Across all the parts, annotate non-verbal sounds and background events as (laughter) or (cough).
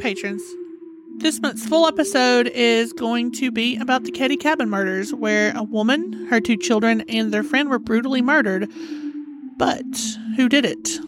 patrons. This month's full episode is going to be about the Keddie Cabin murders, where a woman, her two children, and their friend were brutally murdered. But who did it?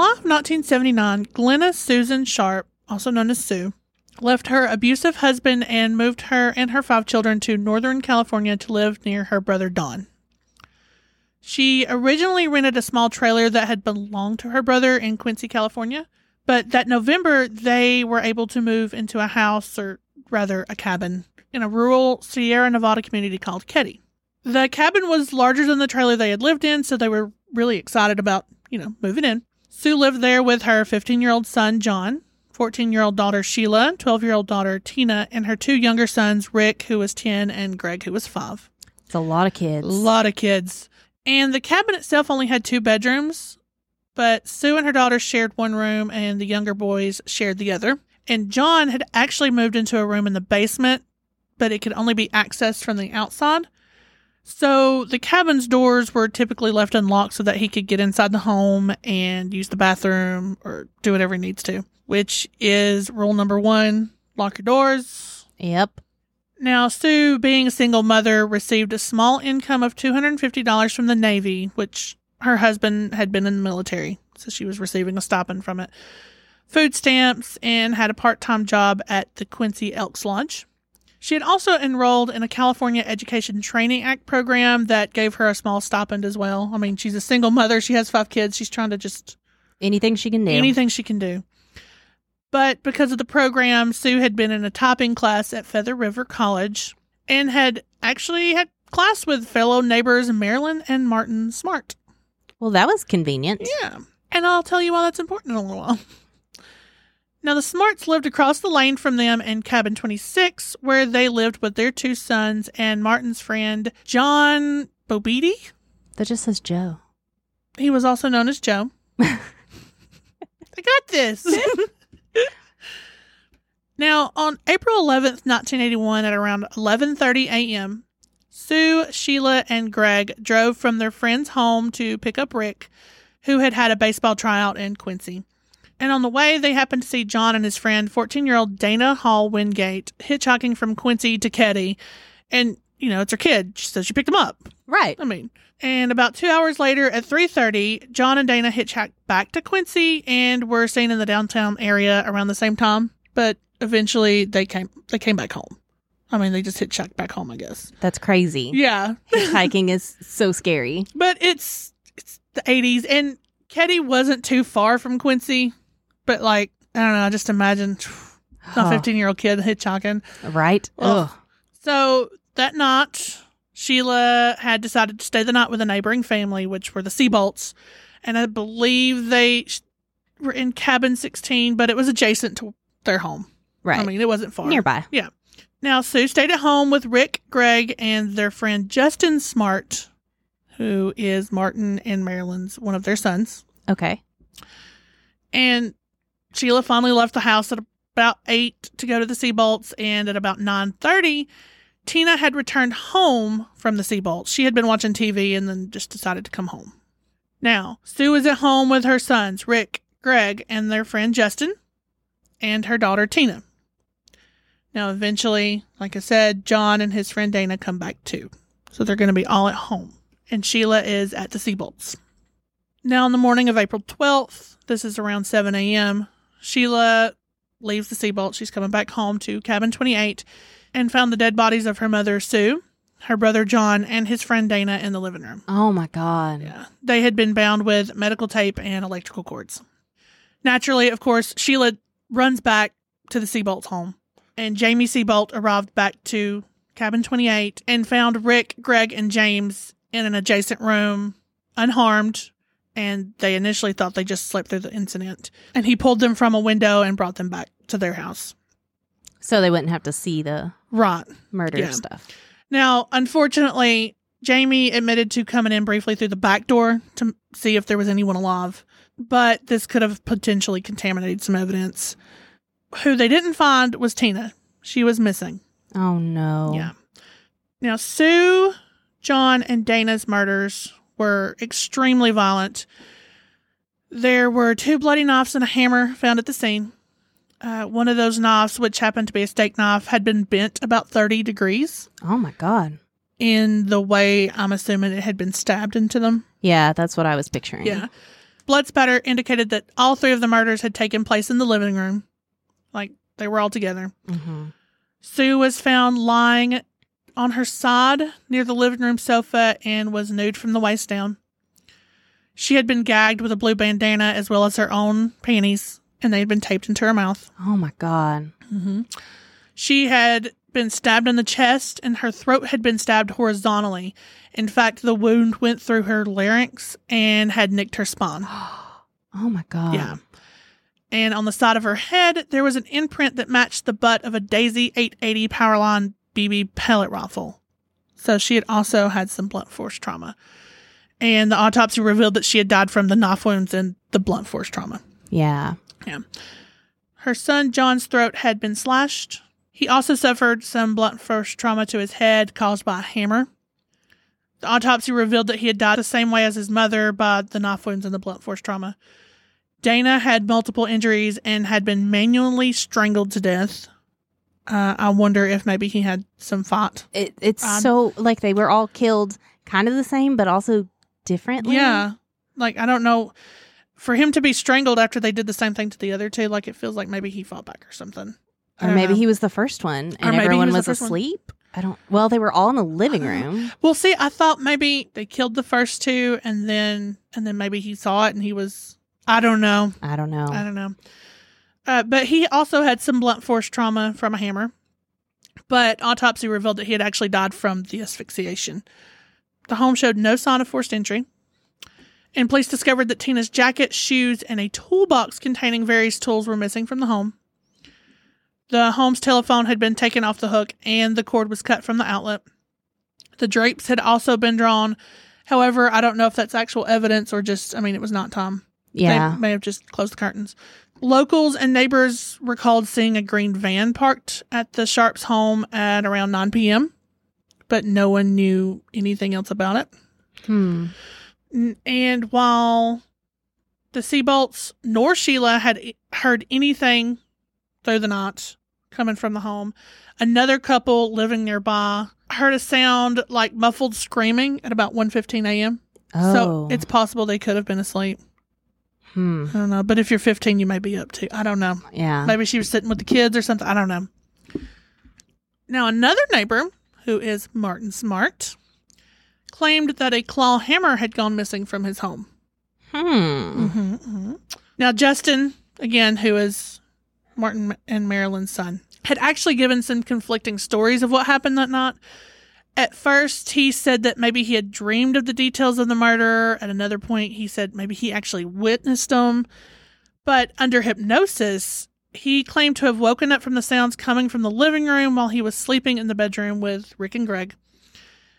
July of 1979, Glenna Susan Sharp, also known as Sue, left her abusive husband and moved her and her five children to Northern California to live near her brother Don. She originally rented a small trailer that had belonged to her brother in Quincy, California, but that November they were able to move into a house, or rather a cabin, in a rural Sierra Nevada community called Keddie. The cabin was larger than the trailer they had lived in, so they were really excited about, you know, moving in. Sue lived there with her 15 year old son, John, 14 year old daughter, Sheila, 12 year old daughter, Tina, and her two younger sons, Rick, who was 10, and Greg, who was 5. It's a lot of kids. A lot of kids. And the cabin itself only had two bedrooms, but Sue and her daughter shared one room, and the younger boys shared the other. And John had actually moved into a room in the basement, but it could only be accessed from the outside. So the cabin's doors were typically left unlocked so that he could get inside the home and use the bathroom or do whatever he needs to, which is rule number one lock your doors. Yep. Now, Sue, being a single mother, received a small income of $250 from the Navy, which her husband had been in the military, so she was receiving a stipend from it, food stamps, and had a part time job at the Quincy Elks Lodge. She had also enrolled in a California Education Training Act program that gave her a small stipend as well. I mean, she's a single mother, she has five kids, she's trying to just Anything she can do. anything she can do. But because of the program, Sue had been in a typing class at Feather River College and had actually had class with fellow neighbors Marilyn and Martin Smart. Well, that was convenient. Yeah. And I'll tell you why that's important in a little while. Now, the Smarts lived across the lane from them in cabin 26, where they lived with their two sons and Martin's friend, John Boubede. That just says Joe. He was also known as Joe. (laughs) I got this. (laughs) now, on April 11th, 1981, at around 11:30 a.m., Sue, Sheila, and Greg drove from their friend's home to pick up Rick, who had had a baseball tryout in Quincy. And on the way, they happened to see John and his friend, 14 year old Dana Hall Wingate, hitchhiking from Quincy to Keddie. And, you know, it's her kid, so she picked him up. Right. I mean, and about two hours later at 3.30, John and Dana hitchhiked back to Quincy and were seen in the downtown area around the same time. But eventually they came, they came back home. I mean, they just hitchhiked back home, I guess. That's crazy. Yeah. (laughs) Hitchhiking is so scary. But it's, it's the 80s and Keddie wasn't too far from Quincy. But like, I don't know, just imagine a 15 year old kid hitchhiking. Right? Ugh. Ugh. So that night, Sheila had decided to stay the night with a neighboring family, which were the Seabolts. And I believe they were in cabin 16, but it was adjacent to their home. Right. I mean, it wasn't far. Nearby. Yeah. Now, Sue stayed at home with Rick, Greg, and their friend Justin Smart, who is Martin and Marilyn's one of their sons. Okay. And Sheila finally left the house at about eight to go to the Seabolts, and at about nine thirty, Tina had returned home from the Seabolts. She had been watching TV and then just decided to come home. Now, Sue is at home with her sons, Rick, Greg, and their friend Justin, and her daughter Tina. Now, eventually, like I said, John and his friend Dana come back too. So they're going to be all at home. And Sheila is at the Seabolts. Now, on the morning of April 12th, this is around 7 a.m., Sheila leaves the Seabolt. She's coming back home to cabin 28 and found the dead bodies of her mother, Sue, her brother, John, and his friend Dana in the living room. Oh my God. Yeah. They had been bound with medical tape and electrical cords. Naturally, of course, Sheila runs back to the Seabolt's home, and Jamie Seabolt arrived back to cabin 28 and found Rick, Greg, and James in an adjacent room, unharmed, and they initially thought they just slept through the incident. And he pulled them from a window and brought them back to their house. So they wouldn't have to see the Right. murder Yeah. stuff. Now, unfortunately, Jamie admitted to coming in briefly through the back door to see if there was anyone alive. but this could have potentially contaminated some evidence. Who they didn't find was Tina. She was missing. Oh no. Yeah. Now, Sue, John, and Dana's murders were extremely violent. There were two bloody knives and a hammer found at the scene. Uh, one of those knives, which happened to be a steak knife, had been bent about 30 degrees Oh my god. in the way I'm assuming it had been stabbed into them. Yeah, that's what I was picturing. Yeah. Blood spatter indicated that all three of the murders had taken place in the living room. Like they were all together. hmm Sue was found lying on her side near the living room sofa and was nude from the waist down. She had been gagged with a blue bandana as well as her own panties, and they had been taped into her mouth. Oh my god. Mm-hmm. She had been stabbed in the chest, and her throat had been stabbed horizontally. In fact, the wound went through her larynx and had nicked her spine. (gasps) Oh my god. Yeah. And on the side of her head, there was an imprint that matched the butt of a Daisy 880 Powerline BB pellet rifle. So she had also had some blunt force trauma. And the autopsy revealed that she had died from the knife wounds and the blunt force trauma. Yeah. Yeah. Her son John's throat had been slashed. He also suffered some blunt force trauma to his head caused by a hammer. The autopsy revealed that he had died the same way as his mother by the knife wounds and the blunt force trauma. Dana had multiple injuries and had been manually strangled to death. Uh, I wonder if maybe he had some fight. It, it's Odd. so like they were all killed kind of the same, but also differently. Yeah. Like, I don't know. For him to be strangled after they did the same thing to the other two, like, it feels like maybe he fought back or something. Or maybe know. he was the first one and everyone was was, first one. asleep. I don't. Well, they were all in the living room. Well, see, I thought maybe they killed the first two, and then and then maybe he saw it, and he was. I don't know. I don't know. I don't know. Uh, but he also had some blunt force trauma from a hammer. But autopsy revealed that he had actually died from the asphyxiation. The home showed no sign of forced entry. And police discovered that Tina's jacket, shoes, and a toolbox containing various tools were missing from the home. The home's telephone had been taken off the hook and the cord was cut from the outlet. The drapes had also been drawn. However, I don't know if that's actual evidence or just, I mean, it was not time. yeah. They may have just closed the curtains. Locals and neighbors recalled seeing a green van parked at the Sharps home at around 9 p.m., but no one knew anything else about it. Hmm. And while the Seabolts nor Sheila had heard anything through the night coming from the home, another couple living nearby heard a sound like muffled screaming at about 1.15 a.m. Oh. So it's possible they could have been asleep. Hmm. I don't know. But if you're 15, you may be up to. I don't know. Yeah. Maybe she was sitting with the kids or something. I don't know. Now, another neighbor, who is Martin Smart, claimed that a claw hammer had gone missing from his home. Hmm. hmm hmm Now, Justin, again, who is Martin and Marilyn's son, had actually given some conflicting stories of what happened that night. At first, he said that maybe he had dreamed of the details of the murder. At another point, he said maybe he actually witnessed them. But under hypnosis, he claimed to have woken up from the sounds coming from the living room while he was sleeping in the bedroom with Rick and Greg.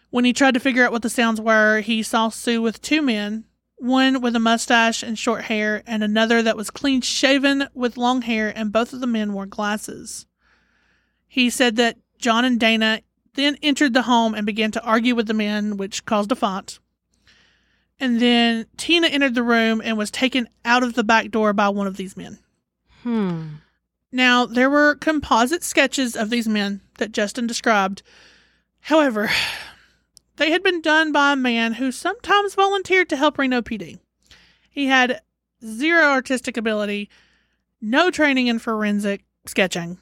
When he tried to figure out what the sounds were, he saw Sue with two men, one with a mustache and short hair, and another that was clean shaven with long hair, and both of the men wore glasses. He said that John and Dana then entered the home and began to argue with the men, which caused a fight. And then Tina entered the room and was taken out of the back door by one of these men. Hmm. Now, there were composite sketches of these men that Justin described. However, they had been done by a man who sometimes volunteered to help Reno PD. He had zero artistic ability, no training in forensic sketching,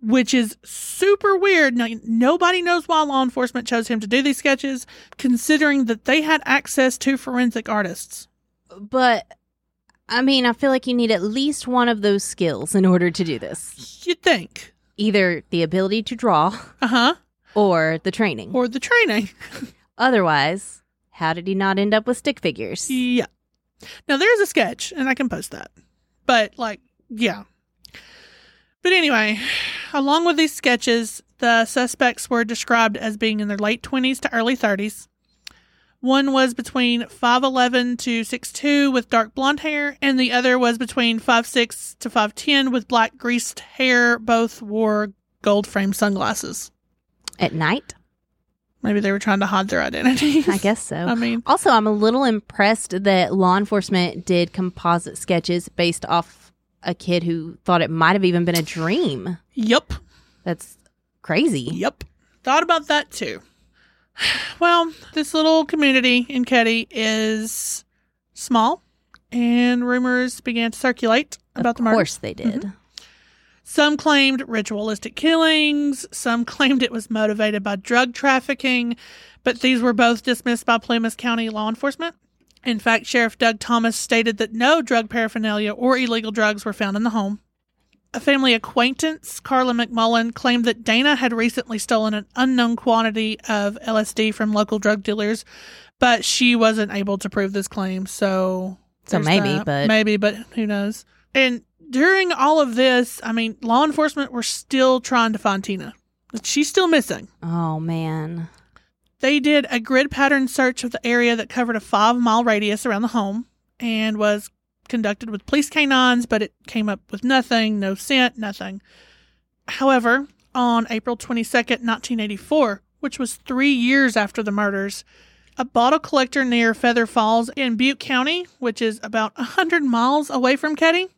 which is super weird. Now, nobody knows why law enforcement chose him to do these sketches, considering that they had access to forensic artists. But I mean, I feel like you need at least one of those skills in order to do this. You'd think. Either the ability to draw Uh huh. or the training. Or the training. (laughs) Otherwise, how did he not end up with stick figures? Yeah. Now there's a sketch, and I can post that. But like, yeah. But anyway, along with these sketches, the suspects were described as being in their late twenties to early thirties. One was between 5'11 to 6'2 with dark blonde hair, and the other was between 5'6 to 5'10 with black greased hair. Both wore gold framed sunglasses. At night? Maybe they were trying to hide their identities. (laughs) I guess so. I mean, Also, I'm a little impressed that law enforcement did composite sketches based off a kid who thought it might have even been a dream. yep. That's crazy. Yep. Thought about that too. Well, this little community in Keddie is small, and rumors began to circulate about the of course they did. Mm-hmm. Some claimed ritualistic killings, some (laughs) claimed it was motivated by drug trafficking, but these were both dismissed by Plumas County law enforcement. In fact, Sheriff Doug Thomas stated that no drug paraphernalia or illegal drugs were found in the home. A family acquaintance, Carla McMullen, claimed that Dana had recently stolen an unknown quantity of LSD from local drug dealers, but she wasn't able to prove this claim. So, So maybe, that. but- maybe, but who knows? And during all of this, I mean, law enforcement were still trying to find Tina. She's still missing. Oh, man. They did a grid pattern search of the area that covered a five mile radius around the home and was conducted with police canines, but it came up with nothing, no scent, nothing. However, on April 22nd, 1984, which was three years after the murders, a bottle collector near Feather Falls in Butte County, which is about 100 miles away from Keddie,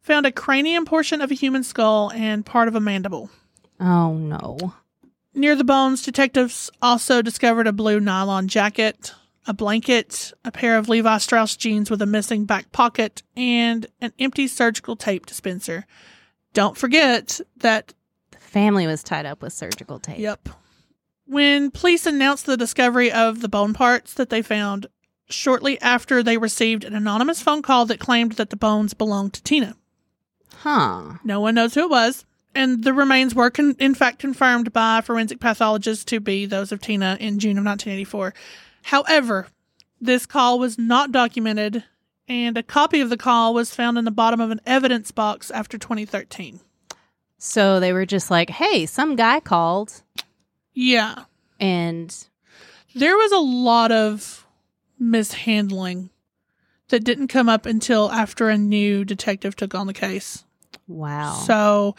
found a cranium portion of a human skull and part of a mandible. Oh, no. Near the bones, detectives also discovered a blue nylon jacket, a blanket, a pair of Levi Strauss jeans with a missing back pocket, and an empty surgical tape dispenser. Don't forget that, The family was tied up with surgical tape. yep. When police announced the discovery of the bone parts that they found, shortly after they received an anonymous phone call that claimed that the bones belonged to Tina. Huh. No one knows who it was. And the remains were, con- in fact, confirmed by forensic pathologists to be those of Tina in June of 1984. However, this call was not documented, and a copy of the call was found in the bottom of an evidence box after 2013. So they were just like, hey, some guy called Yeah. and There was a lot of mishandling that didn't come up until after a new detective took on the case. wow. So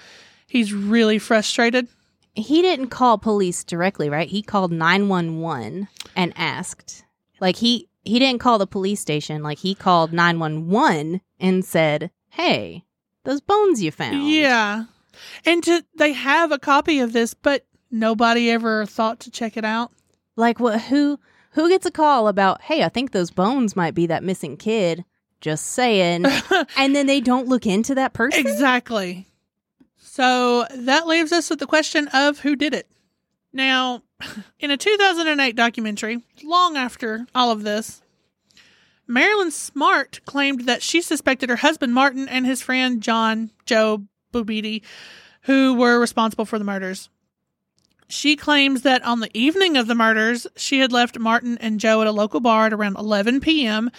he's really frustrated. he didn't call police directly, right? He called 911 and asked. Like he he didn't call the police station, like he called 911 and said, "Hey, those bones you found." Yeah. And to they have a copy of this, but nobody ever thought to check it out. Like what who who gets a call about, "Hey, I think those bones might be that missing kid." Just saying. (laughs) and then they don't look into that person? exactly. So that leaves us with the question of who did it. Now, (laughs) in a 2008 documentary, long after all of this, Marilyn Smart claimed that she suspected her husband Martin and his friend John Joe Boubede, who were responsible for the murders. She claims that on the evening of the murders, she had left Martin and Joe at a local bar at around 11 p.m.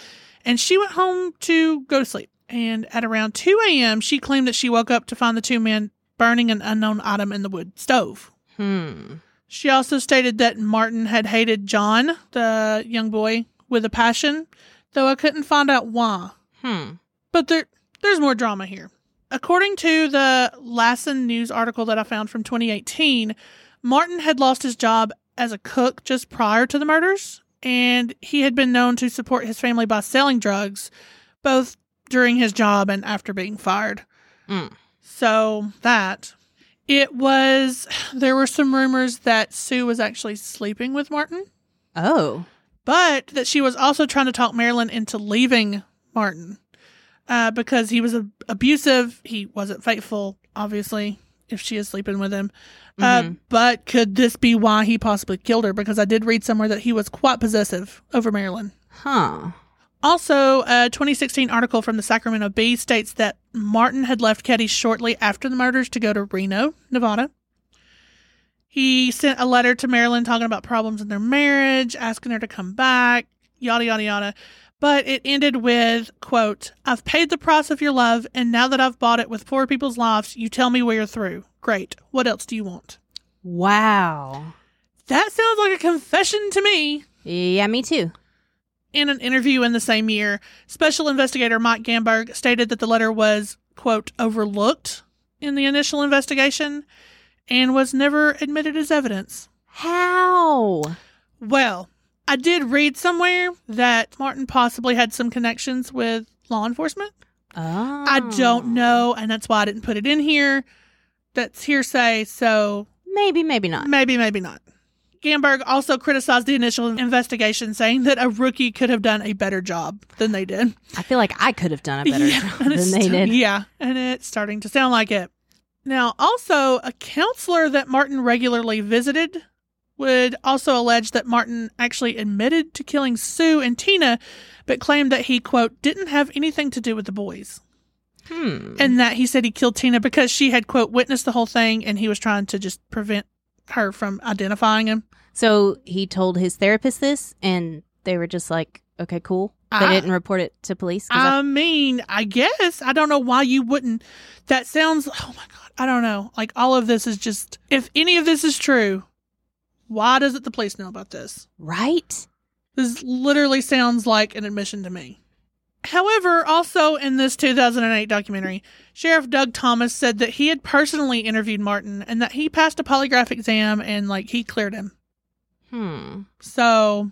and she went home to go to sleep. And at around 2 a.m., she claimed that she woke up to find the two men burning an unknown item in the wood stove. Hmm. She also stated that Martin had hated John, the young boy, with a passion, though I couldn't find out why. Hmm. But there, there's more drama here. According to the Lassen news article that I found from 2018, Martin had lost his job as a cook just prior to the murders, and he had been known to support his family by selling drugs, both during his job and after being fired. So that it was, (sighs) there were some rumors that Sue was actually sleeping with Martin Oh. but that she was also trying to talk Marilyn into leaving Martin uh, because he was ab- abusive. He wasn't faithful, obviously, if she is sleeping with him. Uh, Mhm. but could this be why he possibly killed her? Because I did read somewhere that he was quite possessive over Marilyn. Huh. Also, a 2016 article from the Sacramento Bee states that Martin had left Keddie shortly after the murders to go to Reno, Nevada. He sent a letter to Marilyn talking about problems in their marriage, asking her to come back, yada, yada, yada. But it ended with, quote, I've paid the price of your love, and now that I've bought it with poor people's lives, you tell me where you're through. Great. What else do you want? Wow. That sounds like a confession to me. Yeah, me too. In an interview in the same year, Special Investigator Mike Gamberg stated that the letter was, quote, overlooked in the initial investigation and was never admitted as evidence. How? Well, I did read somewhere that Martin possibly had some connections with law enforcement. Oh. I don't know, and that's why I didn't put it in here. That's hearsay, so Maybe, maybe not. maybe, maybe not. Gamberg also criticized the initial investigation, saying that a rookie could have done a better job than they did. I feel like I could have done a better Yeah, job than they did. Yeah, and it's starting to sound like it. Now, also, a counselor that Martin regularly visited would also allege that Martin actually admitted to killing Sue and Tina, but claimed that he, quote, didn't have anything to do with the boys. Hmm. And that he said he killed Tina because she had, quote, witnessed the whole thing and he was trying to just prevent her from identifying him. So he told his therapist this, and they were just like, "Okay, cool." They I- didn't report it to police. I- I mean, I guess. I don't know why you wouldn't. That sounds, oh my God. I don't know. Like, all of this is just, if any of this is true, why doesn't the police know about this? right? This literally sounds like an admission to me. However, also in this 2008 documentary, Sheriff Doug Thomas said that he had personally interviewed Martin and that he passed a polygraph exam and, like, he cleared him. Hmm. So,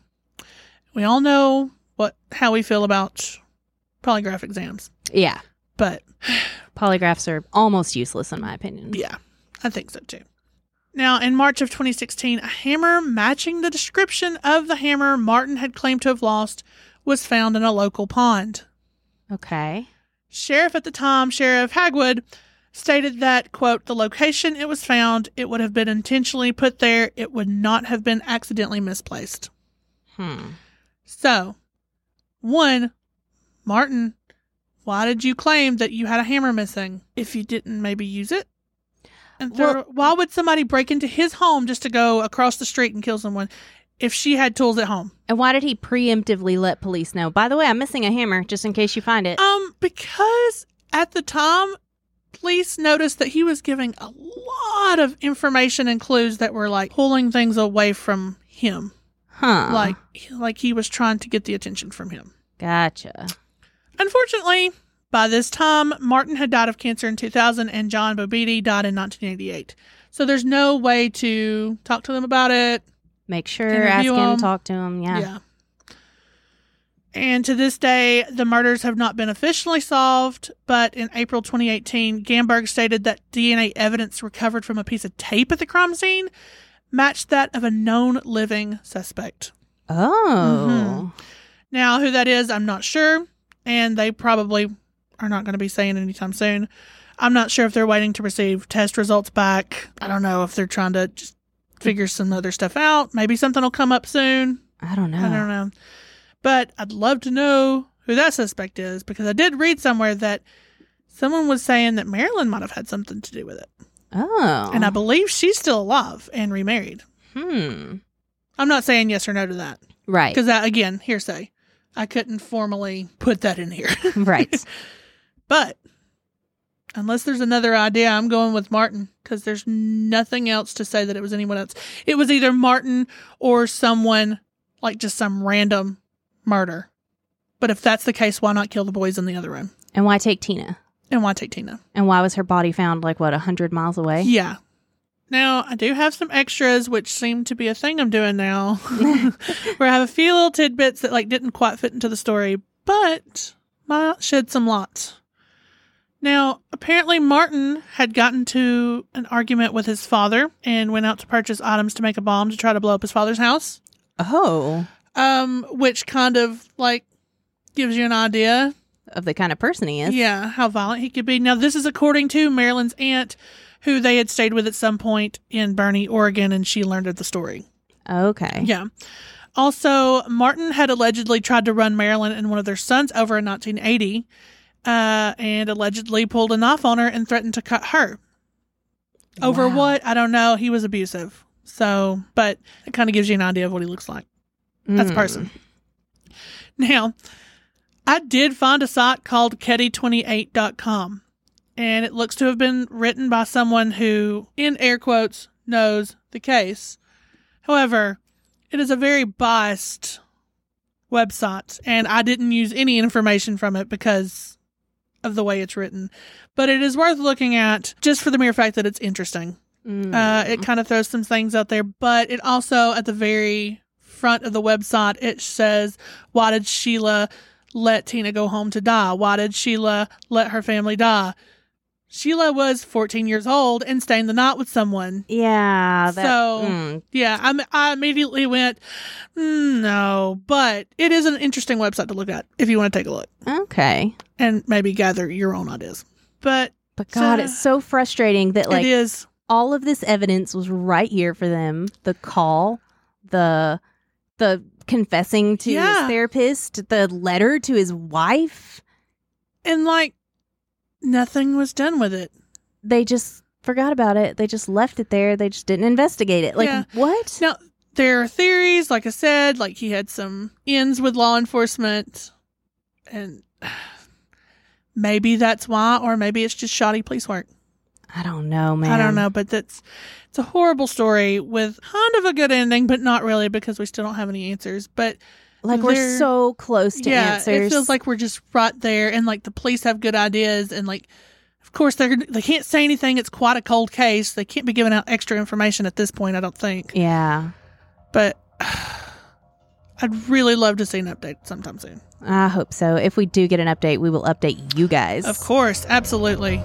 we all know what how we feel about polygraph exams. Yeah. But Polygraphs are almost useless, in my opinion. Yeah, I think so too. Now, in March of 2016, a hammer matching the description of the hammer Martin had claimed to have lost was found in a local pond. Okay. Sheriff at the time, Sheriff Hagwood, stated that, quote, the location it was found, it would have been intentionally put there, it would not have been accidentally misplaced. Hmm. So, one, Martin, why did you claim that you had a hammer missing if you didn't maybe use it? And throw, Well- why would somebody break into his home just to go across the street and kill someone if she had tools at home? And why did he preemptively let police know? By the way, I'm missing a hammer, just in case you find it. Um, because at the time, police noticed that he was giving a lot of information and clues that were like pulling things away from him, huh. like like he was trying to get the attention from him. Gotcha. Unfortunately, by this time, Martin had died of cancer in 2000 and John Boubede died in 1988. So there's no way to talk to them about it. Make sure, Interview ask him, him. talk to him. Yeah. And to this day, the murders have not been officially solved, but in April 2018, Gamberg stated that DNA evidence recovered from a piece of tape at the crime scene matched that of a known living suspect. Oh. Mm-hmm. Now, who that is, I'm not sure, and they probably are not going to be saying anytime soon. I'm not sure if they're waiting to receive test results back. I don't know if they're trying to just figure some other stuff out. Maybe something will come up soon. I don't know. I don't know. But I'd love to know who that suspect is because I did read somewhere that someone was saying that Marilyn might have had something to do with it. Oh. And I believe she's still alive and remarried. hmm. I'm not saying yes or no to that Right. because that, again, hearsay. I couldn't formally put that in here. right. (laughs) But unless there's another idea, I'm going with Martin because there's nothing else to say that it was anyone else. It was either Martin or someone like just some random murder. But if that's the case, why not kill the boys in the other room? And why take Tina? And why take Tina? And why was her body found like what a hundred miles away? Yeah. Now, I do have some extras, which seem to be a thing I'm doing now, (laughs) where I have a few little tidbits that like didn't quite fit into the story, but might shed some light. Now, apparently, Martin had gotten to an argument with his father and went out to purchase items to make a bomb to try to blow up his father's house. Oh. Um, which kind of like gives you an idea Of the kind of person he is. yeah, how violent he could be. Now, this is according to Marilyn's aunt, who they had stayed with at some point in Bernie, Oregon, and she learned of the story. Okay. Yeah. Also, Martin had allegedly tried to run Marilyn and one of their sons over in 1980, uh, and allegedly pulled a knife on her and threatened to cut her. Over Wow. what? I don't know. He was abusive. So, but it kind of gives you an idea of what he looks like. That's a Mm. person. Now, I did find a site called Keddie28.com, and it looks to have been written by someone who, in air quotes, knows the case. However, it is a very biased website, and I didn't use any information from it because of the way it's written. But it is worth looking at just for the mere fact that it's interesting. Mm. Uh, it kind of throws some things out there, but it also at the very front of the website it says, "Why did Sheila let Tina go home to die? Why did Sheila let her family die?" Sheila was 14 years old and staying the night with someone. yeah. That, So- mm. Yeah, I, I immediately went, "Mm, no, but it is an interesting website to look at if you want to take a look okay. and maybe gather your own ideas. But But God, So- it's so frustrating that like it is, all of this evidence was right here for them. The call, the the confessing to his therapist, the letter to his wife. and like nothing was done with it. They just forgot about it. They just left it there. They just didn't investigate it. Like Yeah. what? Now, there are theories, like I said, like he had some ins with law enforcement, and (sighs) maybe that's why, or maybe it's just shoddy police work. I don't know, man. I don't know, but that's it's a horrible story with kind of a good ending, but not really because we still don't have any answers. But Like we're so close to yeah, answers. it feels like we're just right there, and like the police have good ideas, and like. Of course, they're they can't say anything. It's quite a cold case. They can't be giving out extra information at this point. I don't think. yeah. But (sighs) I'd really love to see an update sometime soon. I hope so. If we do get an update, we will update you guys. Of course, absolutely.